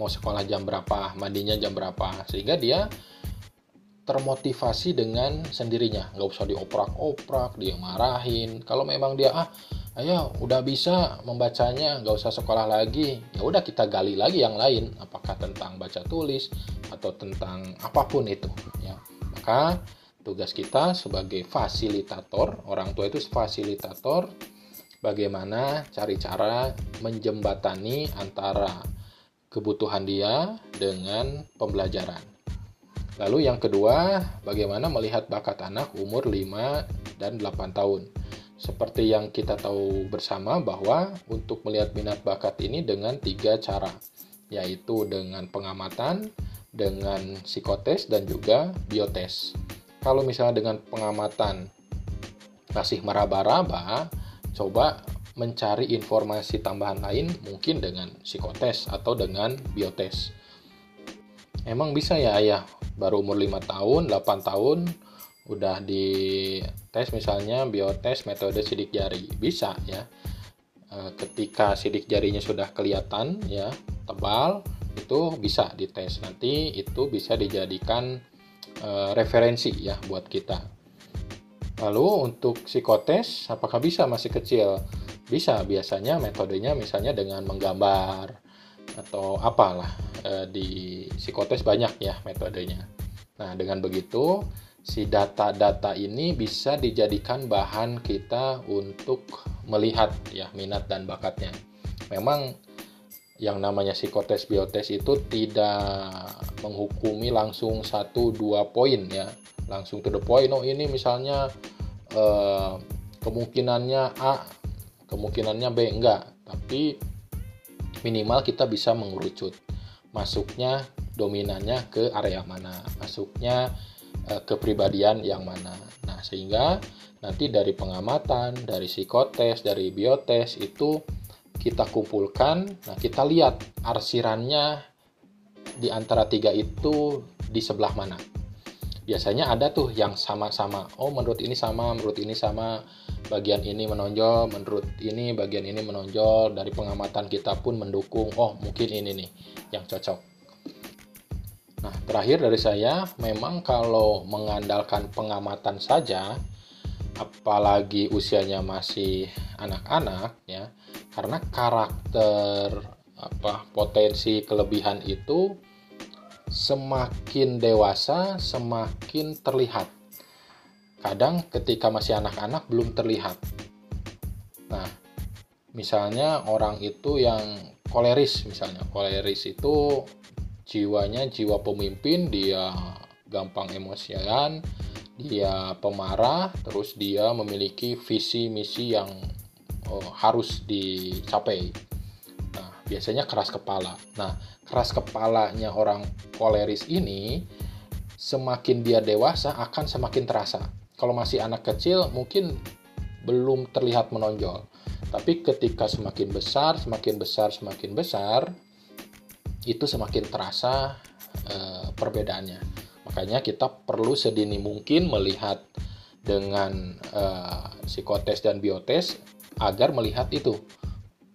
Mau sekolah jam berapa? Mandinya jam berapa? Sehingga dia termotivasi dengan sendirinya. Nggak usah dioprak-oprak, dia marahin. Kalau memang dia, ah, ayo udah bisa membacanya, nggak usah sekolah lagi. Ya udah kita gali lagi yang lain. Apakah tentang baca tulis atau tentang apa pun itu. Ya. Maka tugas kita sebagai fasilitator, orang tua itu fasilitator, bagaimana cari cara menjembatani antara kebutuhan dia dengan pembelajaran. Lalu yang kedua, bagaimana melihat bakat anak umur 5 dan 8 tahun. Seperti yang kita tahu bersama bahwa untuk melihat minat bakat ini dengan tiga cara, yaitu dengan pengamatan, dengan psikotes, dan juga biotes kalau misalnya dengan pengamatan masih meraba-raba, coba mencari informasi tambahan lain mungkin dengan psikotes atau dengan biotes. Emang bisa ya ayah, baru umur 5 tahun, 8 tahun, udah di tes misalnya biotes metode sidik jari. Bisa ya. E, ketika sidik jarinya sudah kelihatan ya, tebal, itu bisa dites. Nanti itu bisa dijadikan Eh, referensi ya buat kita. Lalu untuk psikotes, apakah bisa masih kecil? Bisa, biasanya metodenya misalnya dengan menggambar atau apalah e, di psikotes banyak ya metodenya. Nah, dengan begitu si data-data ini bisa dijadikan bahan kita untuk melihat ya minat dan bakatnya. Memang yang namanya psikotes biotes itu tidak menghukumi langsung satu dua poin ya langsung to the point oh ini misalnya eh, kemungkinannya A kemungkinannya B enggak tapi minimal kita bisa mengerucut masuknya dominannya ke area mana masuknya eh, kepribadian yang mana nah sehingga nanti dari pengamatan dari psikotes dari biotes itu kita kumpulkan, nah kita lihat arsirannya di antara tiga itu di sebelah mana. Biasanya ada tuh yang sama-sama. Oh, menurut ini sama, menurut ini sama. Bagian ini menonjol, menurut ini bagian ini menonjol. Dari pengamatan kita pun mendukung. Oh, mungkin ini nih yang cocok. Nah, terakhir dari saya, memang kalau mengandalkan pengamatan saja, apalagi usianya masih anak-anak ya, karena karakter apa potensi kelebihan itu semakin dewasa semakin terlihat kadang ketika masih anak-anak belum terlihat nah misalnya orang itu yang koleris misalnya koleris itu jiwanya jiwa pemimpin dia gampang emosian dia pemarah terus dia memiliki visi misi yang oh, harus dicapai. Nah, biasanya keras kepala. Nah, keras kepalanya orang koleris ini semakin dia dewasa akan semakin terasa. Kalau masih anak kecil mungkin belum terlihat menonjol. Tapi ketika semakin besar, semakin besar, semakin besar, itu semakin terasa e, perbedaannya. Makanya kita perlu sedini mungkin melihat dengan e, psikotes dan biotes agar melihat itu,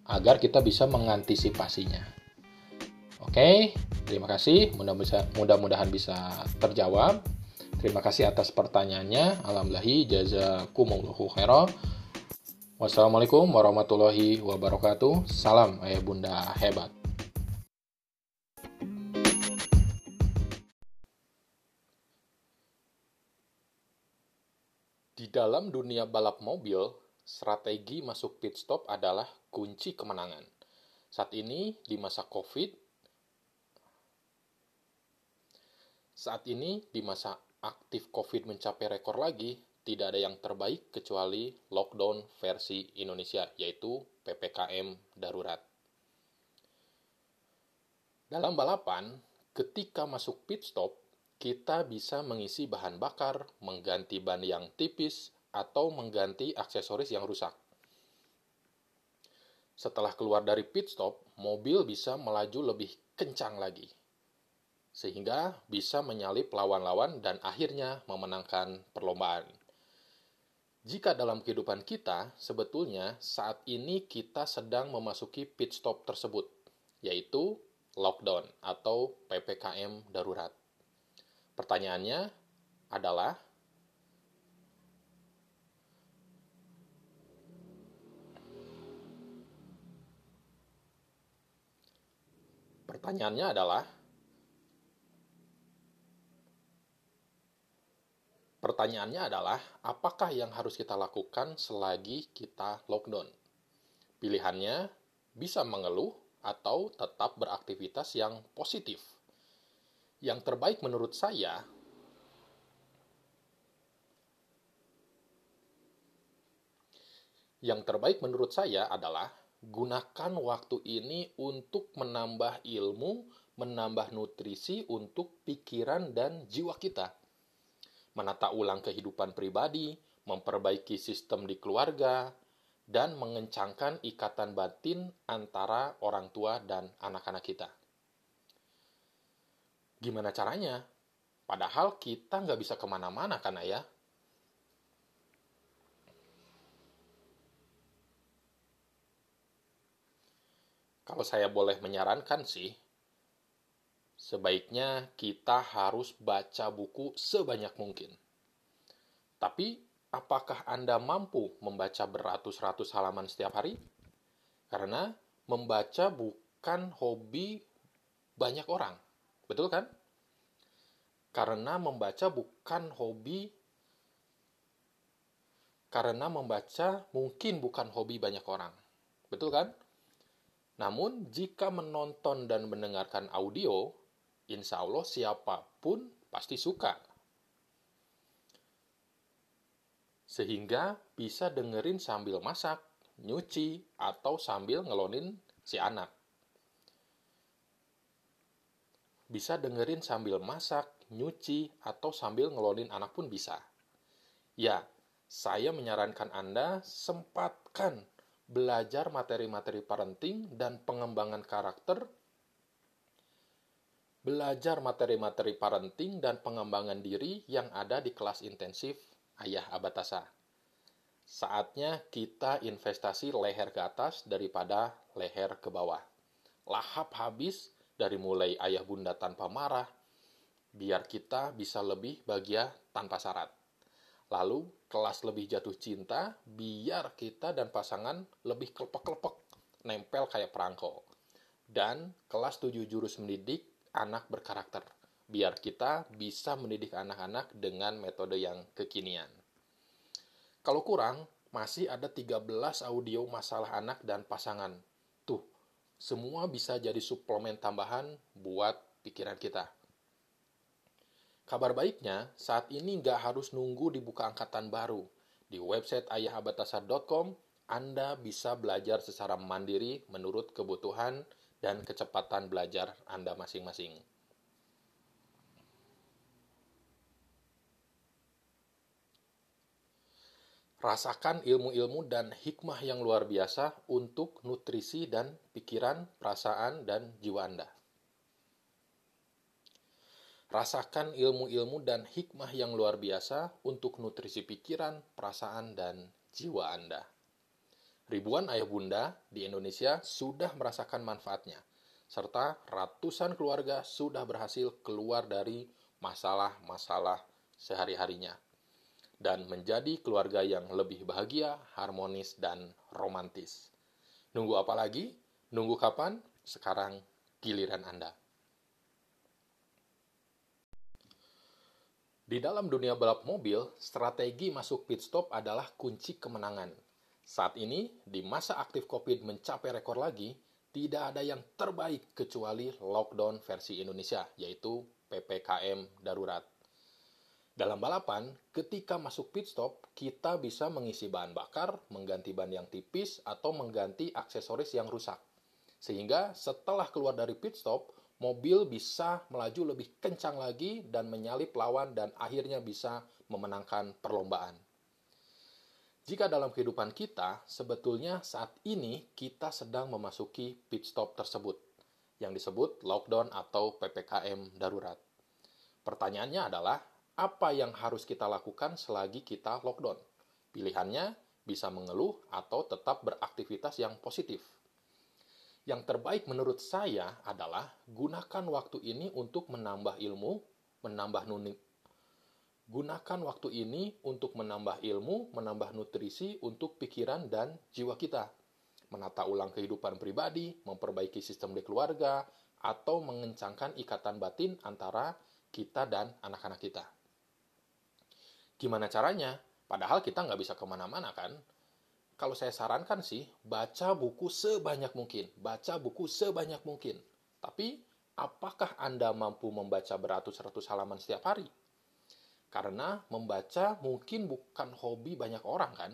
agar kita bisa mengantisipasinya. Oke, terima kasih. Mudah-mudahan bisa terjawab. Terima kasih atas pertanyaannya. Alhamdulillah, jazakumullahu khairan. Wassalamualaikum warahmatullahi wabarakatuh. Salam ayah bunda hebat. Di dalam dunia balap mobil, strategi masuk pit stop adalah kunci kemenangan. Saat ini di masa Covid, saat ini di masa aktif Covid mencapai rekor lagi, tidak ada yang terbaik kecuali lockdown versi Indonesia, yaitu PPKM darurat. Dalam balapan, ketika masuk pit stop, kita bisa mengisi bahan bakar, mengganti ban yang tipis, atau mengganti aksesoris yang rusak. Setelah keluar dari pit stop, mobil bisa melaju lebih kencang lagi, sehingga bisa menyalip lawan-lawan dan akhirnya memenangkan perlombaan. Jika dalam kehidupan kita, sebetulnya saat ini kita sedang memasuki pit stop tersebut, yaitu lockdown atau PPKM darurat. Pertanyaannya adalah, pertanyaannya adalah, Pertanyaannya adalah, apakah yang harus kita lakukan selagi kita lockdown? Pilihannya bisa mengeluh atau tetap beraktivitas yang positif. Yang terbaik menurut saya Yang terbaik menurut saya adalah gunakan waktu ini untuk menambah ilmu, menambah nutrisi untuk pikiran dan jiwa kita menata ulang kehidupan pribadi, memperbaiki sistem di keluarga, dan mengencangkan ikatan batin antara orang tua dan anak-anak kita. Gimana caranya? Padahal kita nggak bisa ke mana-mana kan ayah? Kalau saya boleh menyarankan sih, sebaiknya kita harus baca buku sebanyak mungkin. Tapi, apakah Anda mampu membaca beratus-ratus halaman setiap hari? Karena membaca bukan hobi banyak orang, betul kan? Karena membaca bukan hobi karena membaca mungkin bukan hobi banyak orang. Betul kan? Namun, jika menonton dan mendengarkan audio, insya Allah siapa pun pasti suka. Sehingga bisa dengerin sambil masak, nyuci, atau sambil ngelonin si anak. Bisa dengerin sambil masak, nyuci, atau sambil ngelonin anak pun bisa. Ya, saya menyarankan Anda sempatkan belajar materi-materi parenting dan pengembangan karakter belajar materi-materi parenting dan pengembangan diri yang ada di kelas intensif Ayah Abatasa. Saatnya kita investasi leher ke atas daripada leher ke bawah. Lahap habis dari mulai ayah bunda tanpa marah, biar kita bisa lebih bahagia tanpa syarat. Lalu kelas lebih jatuh cinta, biar kita dan pasangan lebih kelepek-kelepek, nempel kayak perangko. Dan kelas tujuh jurus mendidik anak berkarakter, biar kita bisa mendidik anak-anak dengan metode yang kekinian. Kalau kurang, masih ada 13 audio masalah anak dan pasangan. Tuh, semua bisa jadi suplemen tambahan buat pikiran kita. Kabar baiknya, saat ini nggak harus nunggu dibuka angkatan baru. Di website ayahabatasar.com, Anda bisa belajar secara mandiri menurut kebutuhan dan kecepatan belajar Anda masing-masing. Rasakan ilmu-ilmu dan hikmah yang luar biasa untuk nutrisi dan pikiran, perasaan, dan jiwa Anda. Rasakan ilmu-ilmu dan hikmah yang luar biasa untuk nutrisi pikiran, perasaan, dan jiwa Anda. Ribuan ayah bunda di Indonesia sudah merasakan manfaatnya, serta ratusan keluarga sudah berhasil keluar dari masalah-masalah sehari-harinya dan menjadi keluarga yang lebih bahagia, harmonis, dan romantis. Nunggu apa lagi? Nunggu kapan? Sekarang giliran Anda. Di dalam dunia balap mobil, strategi masuk pit stop adalah kunci kemenangan. Saat ini, di masa aktif COVID mencapai rekor lagi, tidak ada yang terbaik kecuali lockdown versi Indonesia, yaitu PPKM darurat. Dalam balapan, ketika masuk pit stop, kita bisa mengisi bahan bakar, mengganti ban yang tipis, atau mengganti aksesoris yang rusak. Sehingga setelah keluar dari pit stop, mobil bisa melaju lebih kencang lagi dan menyalip lawan dan akhirnya bisa memenangkan perlombaan. Jika dalam kehidupan kita, sebetulnya saat ini kita sedang memasuki pit stop tersebut, yang disebut lockdown atau PPKM darurat. Pertanyaannya adalah, apa yang harus kita lakukan selagi kita lockdown? Pilihannya bisa mengeluh atau tetap beraktivitas yang positif. Yang terbaik menurut saya adalah gunakan waktu ini untuk menambah ilmu, menambah gunakan waktu ini untuk menambah ilmu, menambah nutrisi untuk pikiran dan jiwa kita. Menata ulang kehidupan pribadi, memperbaiki sistem di keluarga, atau mengencangkan ikatan batin antara kita dan anak-anak kita. Gimana caranya? Padahal kita nggak bisa ke mana-mana kan? Kalau saya sarankan sih, baca buku sebanyak mungkin. Baca buku sebanyak mungkin. Tapi, apakah Anda mampu membaca beratus-ratus halaman setiap hari? Karena membaca mungkin bukan hobi banyak orang kan?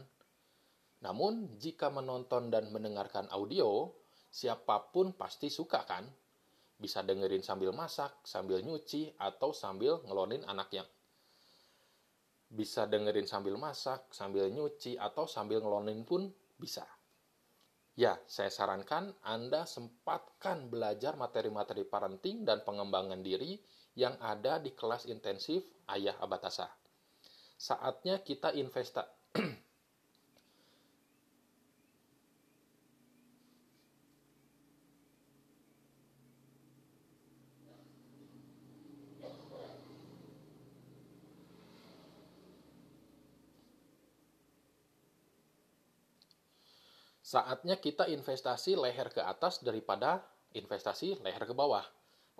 Namun, jika menonton dan mendengarkan audio, siapa pun pasti suka kan? Bisa dengerin sambil masak, sambil nyuci, atau sambil ngelonin anaknya bisa dengerin sambil masak, sambil nyuci, atau sambil ngelonin pun bisa. Ya, saya sarankan Anda sempatkan belajar materi-materi parenting dan pengembangan diri yang ada di kelas intensif Ayah Abatasa. Saatnya kita investa Saatnya kita investasi leher ke atas daripada investasi leher ke bawah.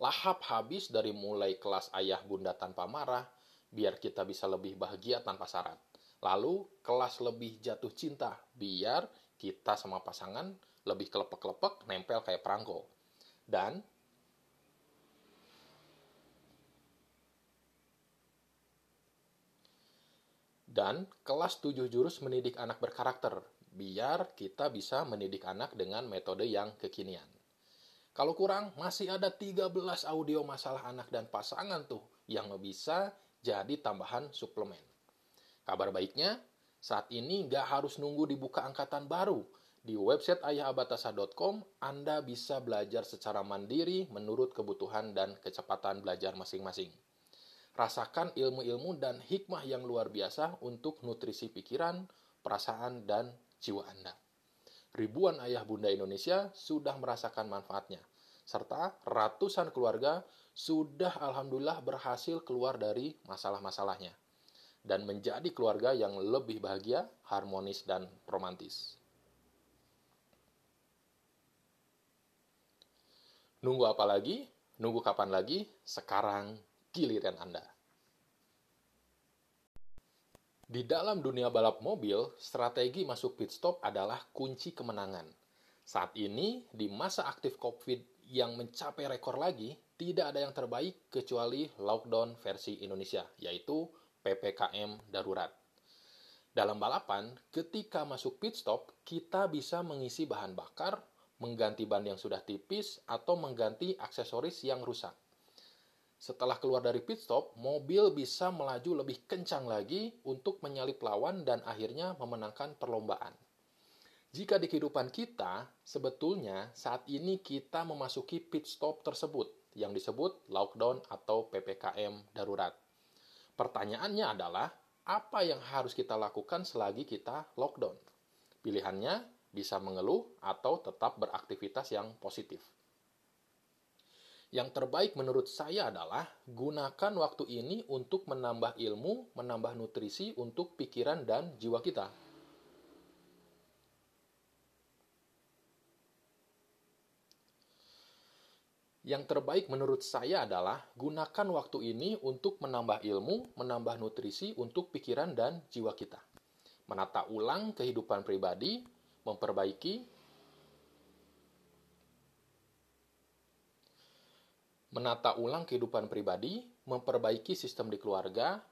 Lahap habis dari mulai kelas ayah bunda tanpa marah, biar kita bisa lebih bahagia tanpa syarat. Lalu kelas lebih jatuh cinta, biar kita sama pasangan lebih kelepek-kelepek, nempel kayak perangko. Dan dan kelas 7 jurus mendidik anak berkarakter biar kita bisa mendidik anak dengan metode yang kekinian. Kalau kurang, masih ada 13 audio masalah anak dan pasangan tuh yang bisa jadi tambahan suplemen. Kabar baiknya, saat ini nggak harus nunggu dibuka angkatan baru. Di website ayahabatasa.com, Anda bisa belajar secara mandiri menurut kebutuhan dan kecepatan belajar masing-masing. Rasakan ilmu-ilmu dan hikmah yang luar biasa untuk nutrisi pikiran, perasaan, dan jiwa Anda. Ribuan ayah bunda Indonesia sudah merasakan manfaatnya, serta ratusan keluarga sudah alhamdulillah berhasil keluar dari masalah-masalahnya dan menjadi keluarga yang lebih bahagia, harmonis, dan romantis. Nunggu apa lagi? Nunggu kapan lagi? Sekarang giliran Anda. Di dalam dunia balap mobil, strategi masuk pit stop adalah kunci kemenangan. Saat ini, di masa aktif COVID yang mencapai rekor lagi, tidak ada yang terbaik kecuali lockdown versi Indonesia, yaitu PPKM darurat. Dalam balapan, ketika masuk pit stop, kita bisa mengisi bahan bakar, mengganti ban yang sudah tipis, atau mengganti aksesoris yang rusak. Setelah keluar dari pit stop, mobil bisa melaju lebih kencang lagi untuk menyalip lawan dan akhirnya memenangkan perlombaan. Jika di kehidupan kita, sebetulnya saat ini kita memasuki pit stop tersebut yang disebut lockdown atau PPKM darurat. Pertanyaannya adalah, apa yang harus kita lakukan selagi kita lockdown? Pilihannya bisa mengeluh atau tetap beraktivitas yang positif. Yang terbaik menurut saya adalah gunakan waktu ini untuk menambah ilmu, menambah nutrisi untuk pikiran dan jiwa kita. Yang terbaik menurut saya adalah gunakan waktu ini untuk menambah ilmu, menambah nutrisi untuk pikiran dan jiwa kita. Menata ulang kehidupan pribadi, memperbaiki menata ulang kehidupan pribadi, memperbaiki sistem di keluarga,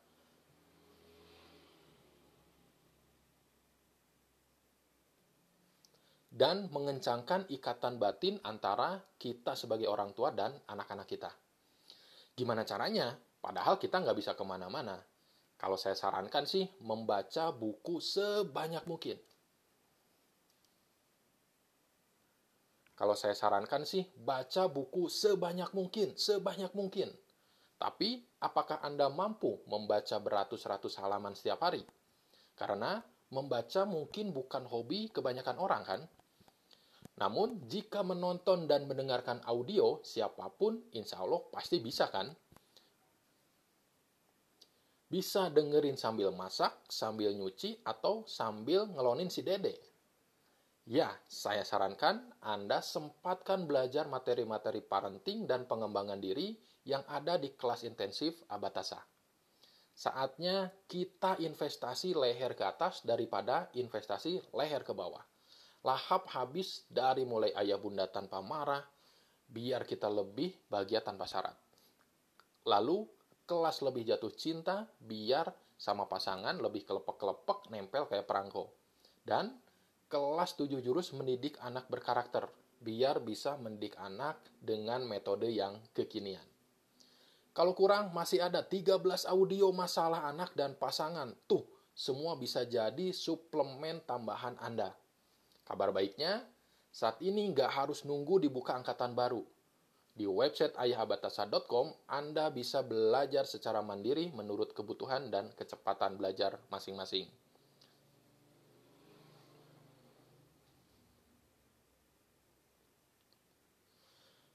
dan mengencangkan ikatan batin antara kita sebagai orang tua dan anak-anak kita. Gimana caranya? Padahal kita nggak bisa ke mana-mana. Kalau saya sarankan sih, membaca buku sebanyak mungkin. Kalau saya sarankan sih, baca buku sebanyak mungkin, sebanyak mungkin. Tapi, apakah Anda mampu membaca beratus-ratus halaman setiap hari? Karena membaca mungkin bukan hobi kebanyakan orang kan? Namun, jika menonton dan mendengarkan audio, siapa pun insya Allah pasti bisa kan? Bisa dengerin sambil masak, sambil nyuci, atau sambil ngelonin si dede. Ya, saya sarankan Anda sempatkan belajar materi-materi parenting dan pengembangan diri yang ada di kelas intensif Abatasa. Saatnya kita investasi leher ke atas daripada investasi leher ke bawah. Lahap habis dari mulai ayah bunda tanpa marah, biar kita lebih bahagia tanpa syarat. Lalu, kelas lebih jatuh cinta, biar sama pasangan lebih kelepek-kelepek nempel kayak perangko. Dan kelas 7 jurus mendidik anak berkarakter, biar bisa mendidik anak dengan metode yang kekinian. Kalau kurang, masih ada 13 audio masalah anak dan pasangan. Tuh, semua bisa jadi suplemen tambahan Anda. Kabar baiknya, saat ini nggak harus nunggu dibuka angkatan baru. Di website ayahabatasa.com, Anda bisa belajar secara mandiri menurut kebutuhan dan kecepatan belajar masing-masing.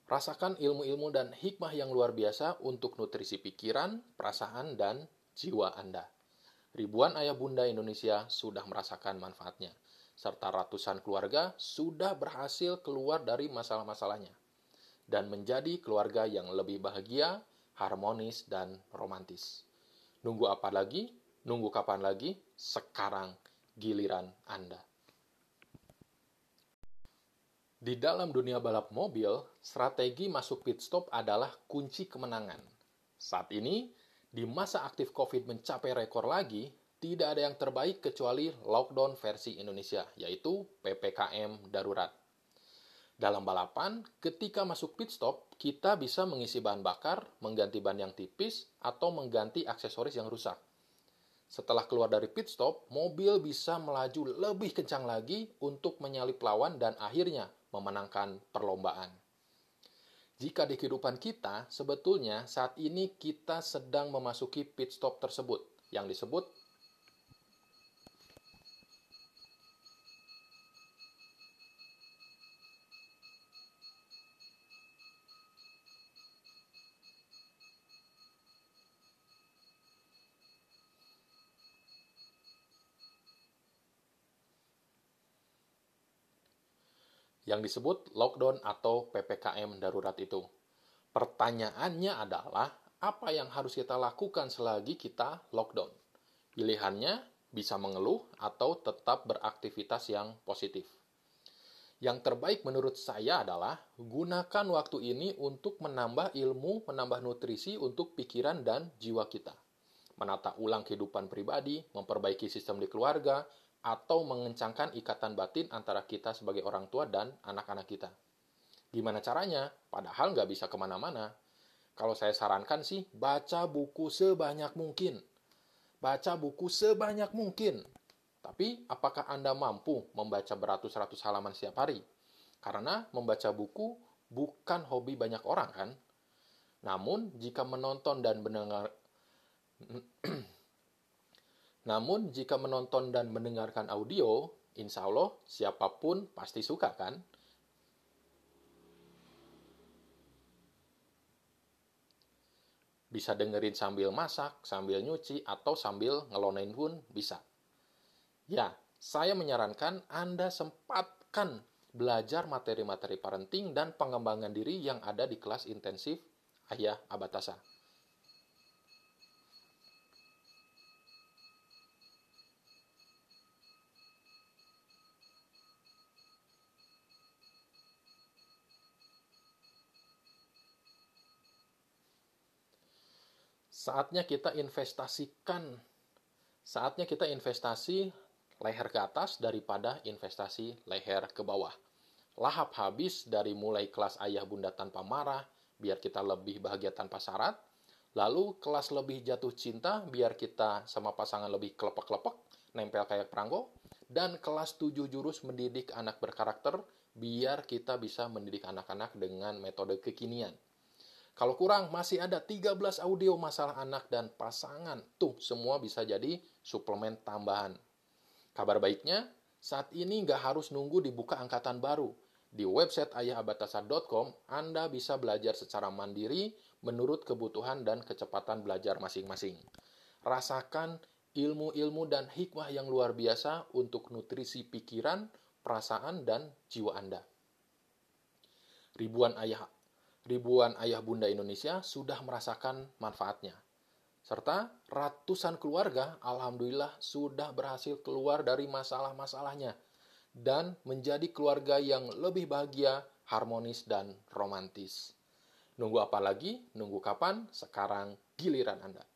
Rasakan ilmu-ilmu dan hikmah yang luar biasa untuk nutrisi pikiran, perasaan, dan jiwa Anda. Ribuan ayah bunda Indonesia sudah merasakan manfaatnya, serta ratusan keluarga sudah berhasil keluar dari masalah-masalahnya dan menjadi keluarga yang lebih bahagia, harmonis, dan romantis. Nunggu apa lagi? Nunggu kapan lagi? Sekarang giliran Anda. Di dalam dunia balap mobil, strategi masuk pit stop adalah kunci kemenangan. Saat ini, di masa aktif COVID mencapai rekor lagi, tidak ada yang terbaik kecuali lockdown versi Indonesia, yaitu PPKM darurat. Dalam balapan, ketika masuk pit stop, kita bisa mengisi bahan bakar, mengganti ban yang tipis, atau mengganti aksesoris yang rusak. Setelah keluar dari pit stop, mobil bisa melaju lebih kencang lagi untuk menyalip lawan dan akhirnya memenangkan perlombaan. Jika di kehidupan kita, sebetulnya saat ini kita sedang memasuki pit stop tersebut, yang disebut yang disebut lockdown atau PPKM darurat itu. Pertanyaannya adalah, apa yang harus kita lakukan selagi kita lockdown? Pilihannya bisa mengeluh atau tetap beraktivitas yang positif. Yang terbaik menurut saya adalah gunakan waktu ini untuk menambah ilmu, menambah nutrisi untuk pikiran dan jiwa kita. Menata ulang kehidupan pribadi, memperbaiki sistem di keluarga, atau mengencangkan ikatan batin antara kita sebagai orang tua dan anak-anak kita. Gimana caranya? Padahal nggak bisa ke mana-mana. kalau saya sarankan sih, baca buku sebanyak mungkin. Baca buku sebanyak mungkin. Tapi, apakah Anda mampu membaca beratus-ratus halaman setiap hari? Karena membaca buku bukan hobi banyak orang, kan? Namun, jika menonton dan mendengar Namun, jika menonton dan mendengarkan audio, insya Allah siapa pun pasti suka kan? Bisa dengerin sambil masak, sambil nyuci, atau sambil ngelonain pun bisa. Ya, saya menyarankan Anda sempatkan belajar materi-materi parenting dan pengembangan diri yang ada di kelas intensif Ayah Abatasa. Saatnya kita investasikan saatnya kita investasi leher ke atas daripada investasi leher ke bawah. Lahap habis dari mulai kelas ayah bunda tanpa marah, biar kita lebih bahagia tanpa syarat. Lalu kelas lebih jatuh cinta, biar kita sama pasangan lebih kelepek-kelepek, nempel kayak perangko. Dan kelas 7 jurus mendidik anak berkarakter, biar kita bisa mendidik anak-anak dengan metode kekinian. Kalau kurang, masih ada 13 audio masalah anak dan pasangan. Tuh, semua bisa jadi suplemen tambahan. Kabar baiknya, saat ini nggak harus nunggu dibuka angkatan baru. Di website ayahabatasar.com, Anda bisa belajar secara mandiri menurut kebutuhan dan kecepatan belajar masing-masing. Rasakan ilmu-ilmu dan hikmah yang luar biasa untuk nutrisi pikiran, perasaan, dan jiwa Anda. Ribuan ayah ribuan ayah bunda Indonesia sudah merasakan manfaatnya. Serta ratusan keluarga alhamdulillah sudah berhasil keluar dari masalah-masalahnya dan menjadi keluarga yang lebih bahagia, harmonis, dan romantis. Nunggu apa lagi? Nunggu kapan? Sekarang giliran Anda.